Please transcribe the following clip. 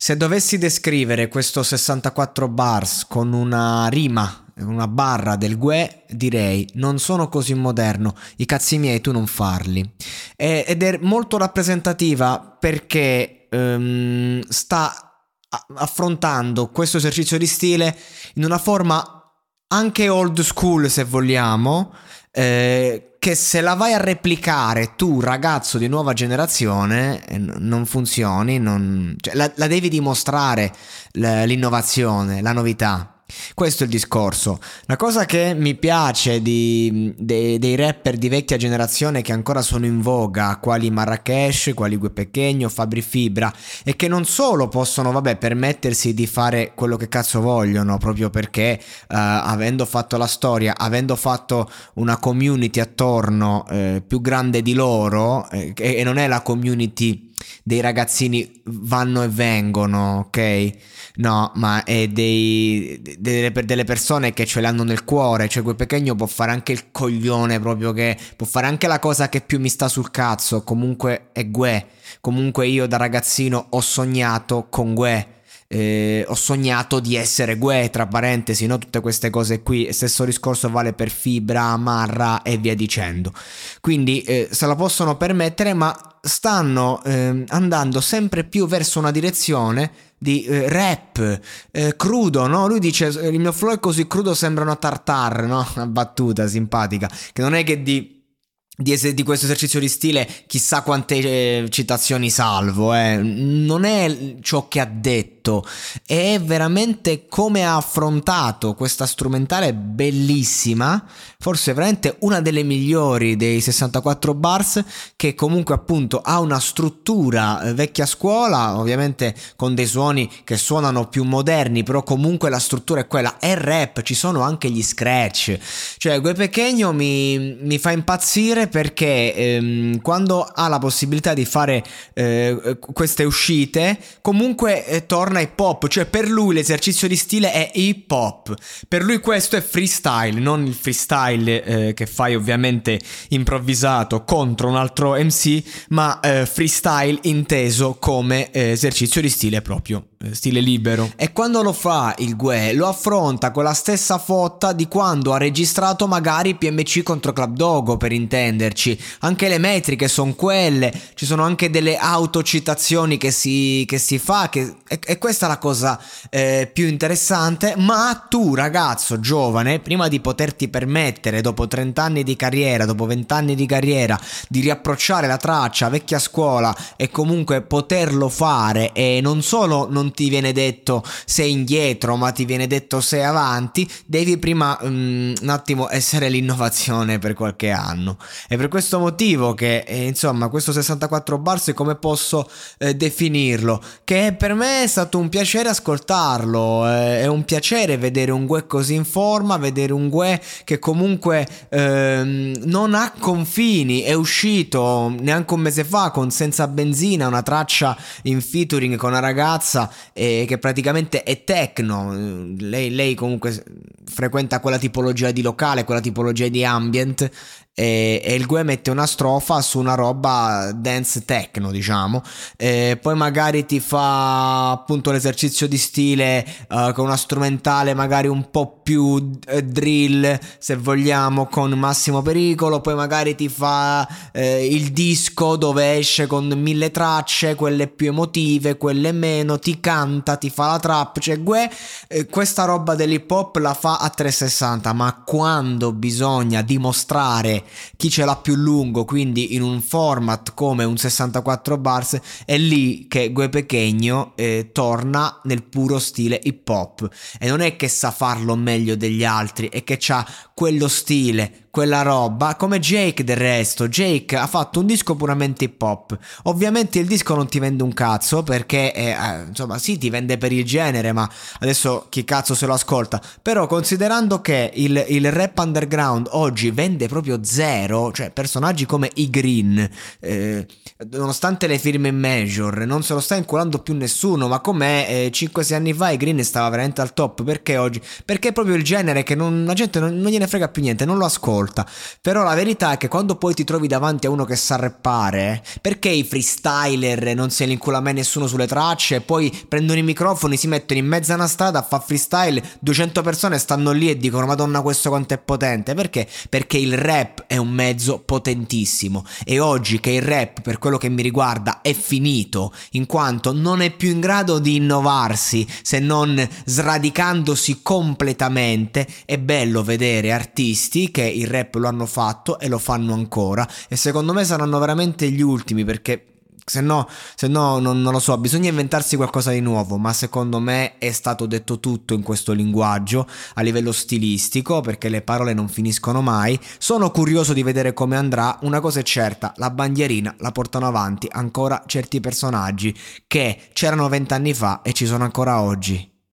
Se dovessi descrivere questo 64 bars con una rima, una barra del Gue, direi non sono così moderno, i cazzi miei tu non farli. E, ed è molto rappresentativa perché um, sta affrontando questo esercizio di stile in una forma anche old school se vogliamo, eh, che se la vai a replicare tu, ragazzo di nuova generazione, eh, non funzioni, non... Cioè, la, la, devi dimostrare l'innovazione, la novità. Questo è il discorso. La cosa che mi piace di, dei, dei, rapper di vecchia generazione che ancora sono in voga, quali Marrakesh, quali Gue Pechegno, Fabri Fibra, è che non solo possono, vabbè, permettersi di fare quello che cazzo vogliono, proprio perché uh, avendo fatto la storia, avendo fatto una community attorno eh, più grande di loro, eh, e non è la community dei ragazzini vanno e vengono, ok? No, ma è dei, delle, delle, persone che ce l'hanno nel cuore. Cioè, quel pequeno può fare anche il coglione, proprio che può fare anche la cosa che più mi sta sul cazzo. Comunque è Gue. Comunque io da ragazzino ho sognato con Gue eh, ho sognato di essere Gue, tra parentesi, no? tutte queste cose qui. Stesso discorso vale per Fibra, Marra e via dicendo. Quindi eh, se la possono permettere, ma stanno eh, andando sempre più verso una direzione di eh, rap eh, crudo, no? Lui dice il mio flow è così crudo sembra una tartar, no? Una battuta simpatica, che non è che di di, es- di, questo esercizio di stile chissà quante eh, citazioni salvo, eh. non è ciò che ha detto, è veramente come ha affrontato questa strumentale bellissima, forse veramente una delle migliori dei 64 bars, che comunque appunto ha una struttura eh, vecchia scuola, ovviamente con dei suoni che suonano più moderni, però comunque la struttura è quella, è rap, ci sono anche gli scratch, cioè Gue Pequeño mi, mi fa impazzire perché ehm, quando ha la possibilità di fare eh, queste uscite, comunque eh, torna hip hop, cioè per lui l'esercizio di stile è hip hop. Per lui questo è freestyle, non il freestyle eh, che fai ovviamente improvvisato contro un altro MC, ma eh, freestyle inteso come eh, esercizio di stile proprio eh, stile libero. E quando lo fa il Gue lo affronta con la stessa fotta di quando ha registrato magari PMC contro Club Dogo per intenderci. Anche le metriche sono quelle, ci sono anche delle autocitazioni che si, che si fa, che, e, e, questa è la cosa eh, più interessante. Ma tu ragazzo giovane, prima di poterti permettere dopo 30 anni di carriera, dopo 20 anni di carriera, di riapprocciare la traccia vecchia scuola e comunque poterlo fare e non solo non ti viene detto sei indietro, ma ti viene detto sei avanti, devi prima um, un attimo essere l'innovazione per qualche anno. È per questo motivo che, eh, insomma, questo 64 bars, come posso eh, definirlo? Che per me è stato un piacere ascoltarlo, eh, è un piacere vedere un Gue così in forma, vedere un Gue che comunque ehm, non ha confini, è uscito neanche un mese fa con Senza Benzina, una traccia in featuring con una ragazza eh, che praticamente è techno. Lei, lei comunque frequenta quella tipologia di locale, quella tipologia di ambient e, e il Gue mette una strofa su una roba dance techno diciamo. E poi magari ti fa appunto l'esercizio di stile uh, con una strumentale magari un po' più uh, drill se vogliamo con massimo pericolo. Poi magari ti fa uh, il disco dove esce con mille tracce quelle più emotive quelle meno ti canta ti fa la trap. Cioè Gue eh, questa roba dell'hip hop la fa a 360 ma quando bisogna dimostrare chi ce l'ha più lungo, quindi in un format come un 64 bars, è lì che Gue Pequeño eh, torna nel puro stile hip hop. E non è che sa farlo meglio degli altri, è che ha quello stile, quella roba, come Jake del resto. Jake ha fatto un disco puramente hip hop. Ovviamente il disco non ti vende un cazzo perché, eh, eh, insomma, sì, ti vende per il genere, ma adesso chi cazzo se lo ascolta. Però considerando che il, il rap underground oggi vende proprio zero, cioè personaggi come i Green, eh, nonostante le firme major, non se lo sta inculando più nessuno, ma com'è eh, 5-6 anni fa i Green stava veramente al top, perché oggi? Perché è proprio il genere che non, la gente non, non gliene frega più niente, non lo ascolta. Però la verità è che quando poi ti trovi davanti a uno che sa rappare, perché i freestyler non se li incula mai nessuno sulle tracce, poi prendono i microfoni, si mettono in mezzo a una strada a fare freestyle, 200 persone stanno lì e dicono Madonna questo quanto è potente, perché? Perché il rap è un mezzo potentissimo. E oggi che il rap per quello che mi riguarda è finito, in quanto non è più in grado di innovarsi se non sradicandosi completamente, è bello vedere artisti che il rap lo hanno fatto e lo fanno ancora e secondo me saranno veramente gli ultimi perché se no, se no non, non, lo so, bisogna inventarsi qualcosa di nuovo, ma secondo me è stato detto tutto in questo linguaggio a livello stilistico, perché le parole non finiscono mai. Sono curioso di vedere come andrà, una cosa è certa, la bandierina la portano avanti ancora certi personaggi che c'erano vent'anni fa e ci sono ancora oggi.